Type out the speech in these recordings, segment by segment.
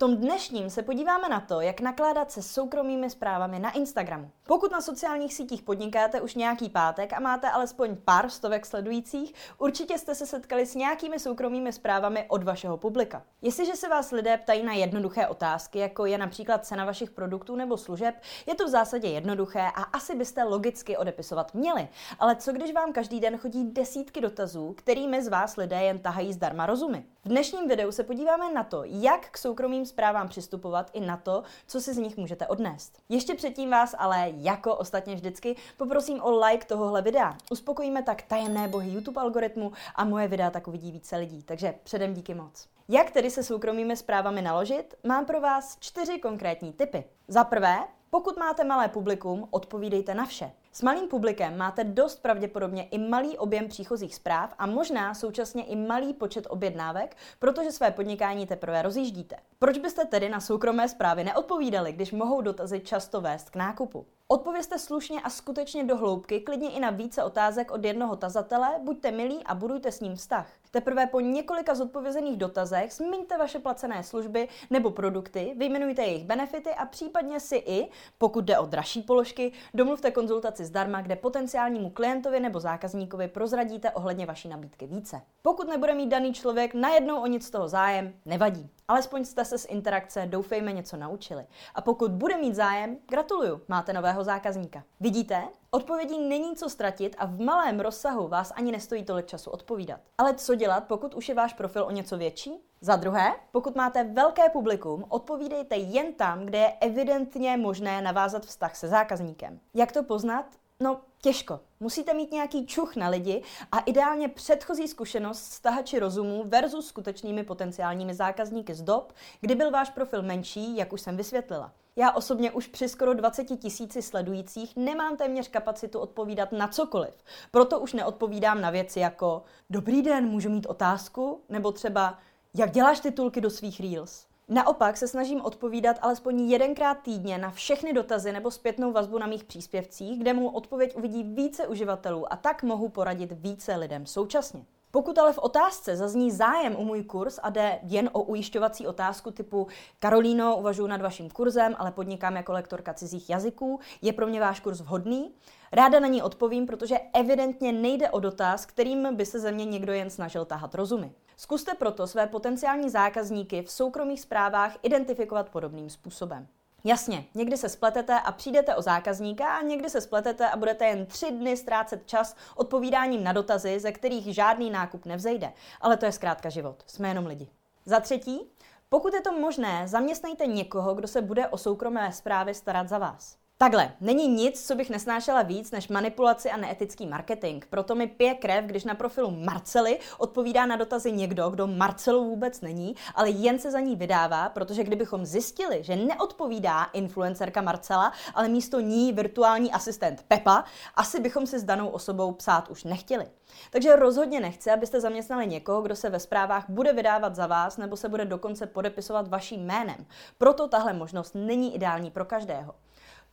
Tom dnešním se podíváme na to, jak nakládat se soukromými zprávami na Instagramu. Pokud na sociálních sítích podnikáte už nějaký pátek a máte alespoň pár stovek sledujících, určitě jste se setkali s nějakými soukromými zprávami od vašeho publika. Jestliže se vás lidé ptají na jednoduché otázky, jako je například cena vašich produktů nebo služeb, je to v zásadě jednoduché a asi byste logicky odepisovat měli. Ale co když vám každý den chodí desítky dotazů, kterými z vás lidé jen tahají zdarma rozumy? V dnešním videu se podíváme na to, jak k soukromým zprávám přistupovat i na to, co si z nich můžete odnést. Ještě předtím vás ale, jako ostatně vždycky, poprosím o like tohohle videa. Uspokojíme tak tajemné bohy YouTube algoritmu a moje videa tak uvidí více lidí, takže předem díky moc. Jak tedy se soukromými zprávami naložit? Mám pro vás čtyři konkrétní typy. Za prvé, pokud máte malé publikum, odpovídejte na vše. S malým publikem máte dost pravděpodobně i malý objem příchozích zpráv a možná současně i malý počet objednávek, protože své podnikání teprve rozjíždíte. Proč byste tedy na soukromé zprávy neodpovídali, když mohou dotazy často vést k nákupu? Odpovězte slušně a skutečně do hloubky, klidně i na více otázek od jednoho tazatele, buďte milí a budujte s ním vztah. Teprve po několika zodpovězených dotazech zmiňte vaše placené služby nebo produkty, vyjmenujte jejich benefity a případně si i, pokud jde o dražší položky, domluvte konzultaci zdarma, kde potenciálnímu klientovi nebo zákazníkovi prozradíte ohledně vaší nabídky více. Pokud nebude mít daný člověk najednou o nic z toho zájem, nevadí. Alespoň jste se z interakce, doufejme, něco naučili. A pokud bude mít zájem, gratuluju, máte nového zákazníka. Vidíte? Odpovědí není co ztratit a v malém rozsahu vás ani nestojí tolik času odpovídat. Ale co dělat, pokud už je váš profil o něco větší? Za druhé, pokud máte velké publikum, odpovídejte jen tam, kde je evidentně možné navázat vztah se zákazníkem. Jak to poznat? No, těžko. Musíte mít nějaký čuch na lidi a ideálně předchozí zkušenost s tahači rozumu versus skutečnými potenciálními zákazníky z dob, kdy byl váš profil menší, jak už jsem vysvětlila. Já osobně už při skoro 20 tisíci sledujících nemám téměř kapacitu odpovídat na cokoliv. Proto už neodpovídám na věci jako Dobrý den, můžu mít otázku? Nebo třeba Jak děláš titulky do svých reels? Naopak se snažím odpovídat alespoň jedenkrát týdně na všechny dotazy nebo zpětnou vazbu na mých příspěvcích, kde mu odpověď uvidí více uživatelů a tak mohu poradit více lidem současně. Pokud ale v otázce zazní zájem o můj kurz a jde jen o ujišťovací otázku typu Karolíno, uvažuji nad vaším kurzem, ale podnikám jako lektorka cizích jazyků, je pro mě váš kurz vhodný? Ráda na ní odpovím, protože evidentně nejde o dotaz, kterým by se ze mě někdo jen snažil tahat rozumy. Zkuste proto své potenciální zákazníky v soukromých zprávách identifikovat podobným způsobem. Jasně, někdy se spletete a přijdete o zákazníka a někdy se spletete a budete jen tři dny ztrácet čas odpovídáním na dotazy, ze kterých žádný nákup nevzejde. Ale to je zkrátka život. Jsme jenom lidi. Za třetí, pokud je to možné, zaměstnejte někoho, kdo se bude o soukromé zprávy starat za vás. Takhle, není nic, co bych nesnášela víc než manipulaci a neetický marketing. Proto mi pije krev, když na profilu Marcely odpovídá na dotazy někdo, kdo Marcelu vůbec není, ale jen se za ní vydává, protože kdybychom zjistili, že neodpovídá influencerka Marcela, ale místo ní virtuální asistent Pepa, asi bychom si s danou osobou psát už nechtěli. Takže rozhodně nechci, abyste zaměstnali někoho, kdo se ve zprávách bude vydávat za vás nebo se bude dokonce podepisovat vaším jménem. Proto tahle možnost není ideální pro každého.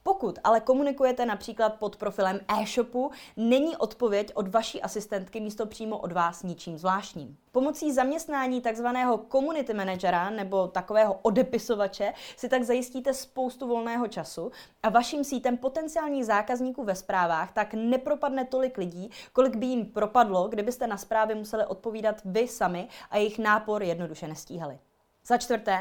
Pokud ale komunikujete například pod profilem e-shopu, není odpověď od vaší asistentky místo přímo od vás ničím zvláštním. Pomocí zaměstnání takzvaného community managera nebo takového odepisovače si tak zajistíte spoustu volného času a vaším sítem potenciálních zákazníků ve zprávách tak nepropadne tolik lidí, kolik by jim propadlo, kdybyste na zprávy museli odpovídat vy sami a jejich nápor jednoduše nestíhali. Za čtvrté,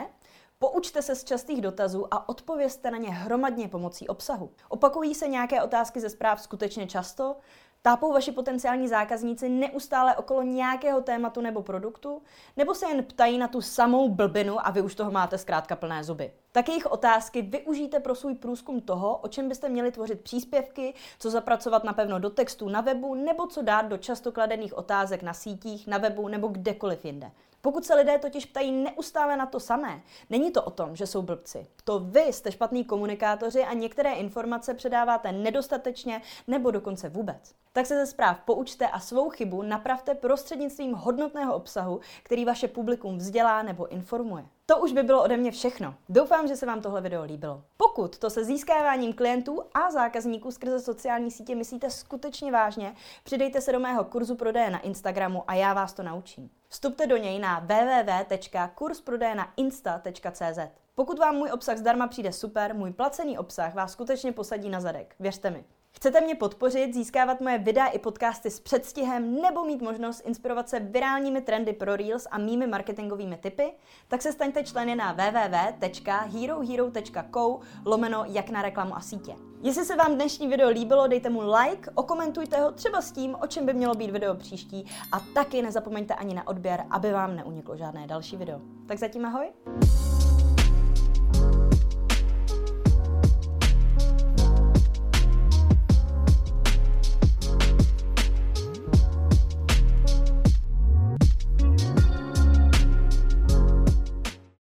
Poučte se z častých dotazů a odpovězte na ně hromadně pomocí obsahu. Opakují se nějaké otázky ze zpráv skutečně často? Tápou vaši potenciální zákazníci neustále okolo nějakého tématu nebo produktu? Nebo se jen ptají na tu samou blbinu a vy už toho máte zkrátka plné zuby? Tak jejich otázky využijte pro svůj průzkum toho, o čem byste měli tvořit příspěvky, co zapracovat napevno do textů na webu, nebo co dát do často kladených otázek na sítích, na webu nebo kdekoliv jinde. Pokud se lidé totiž ptají neustále na to samé, není to o tom, že jsou blbci. To vy jste špatný komunikátoři a některé informace předáváte nedostatečně nebo dokonce vůbec. Tak se ze zpráv poučte a svou chybu napravte prostřednictvím hodnotného obsahu, který vaše publikum vzdělá nebo informuje. To už by bylo ode mě všechno. Doufám, že se vám tohle video líbilo. Pokud to se získáváním klientů a zákazníků skrze sociální sítě myslíte skutečně vážně, přidejte se do mého kurzu prodeje na Instagramu a já vás to naučím. Vstupte do něj na www.kursprodejnainsta.cz. Pokud vám můj obsah zdarma přijde super, můj placený obsah vás skutečně posadí na zadek. Věřte mi. Chcete mě podpořit, získávat moje videa i podcasty s předstihem nebo mít možnost inspirovat se virálními trendy pro Reels a mými marketingovými tipy? Tak se staňte členy na www.herohero.co lomeno jak na reklamu a sítě. Jestli se vám dnešní video líbilo, dejte mu like, okomentujte ho třeba s tím, o čem by mělo být video příští a taky nezapomeňte ani na odběr, aby vám neuniklo žádné další video. Tak zatím ahoj!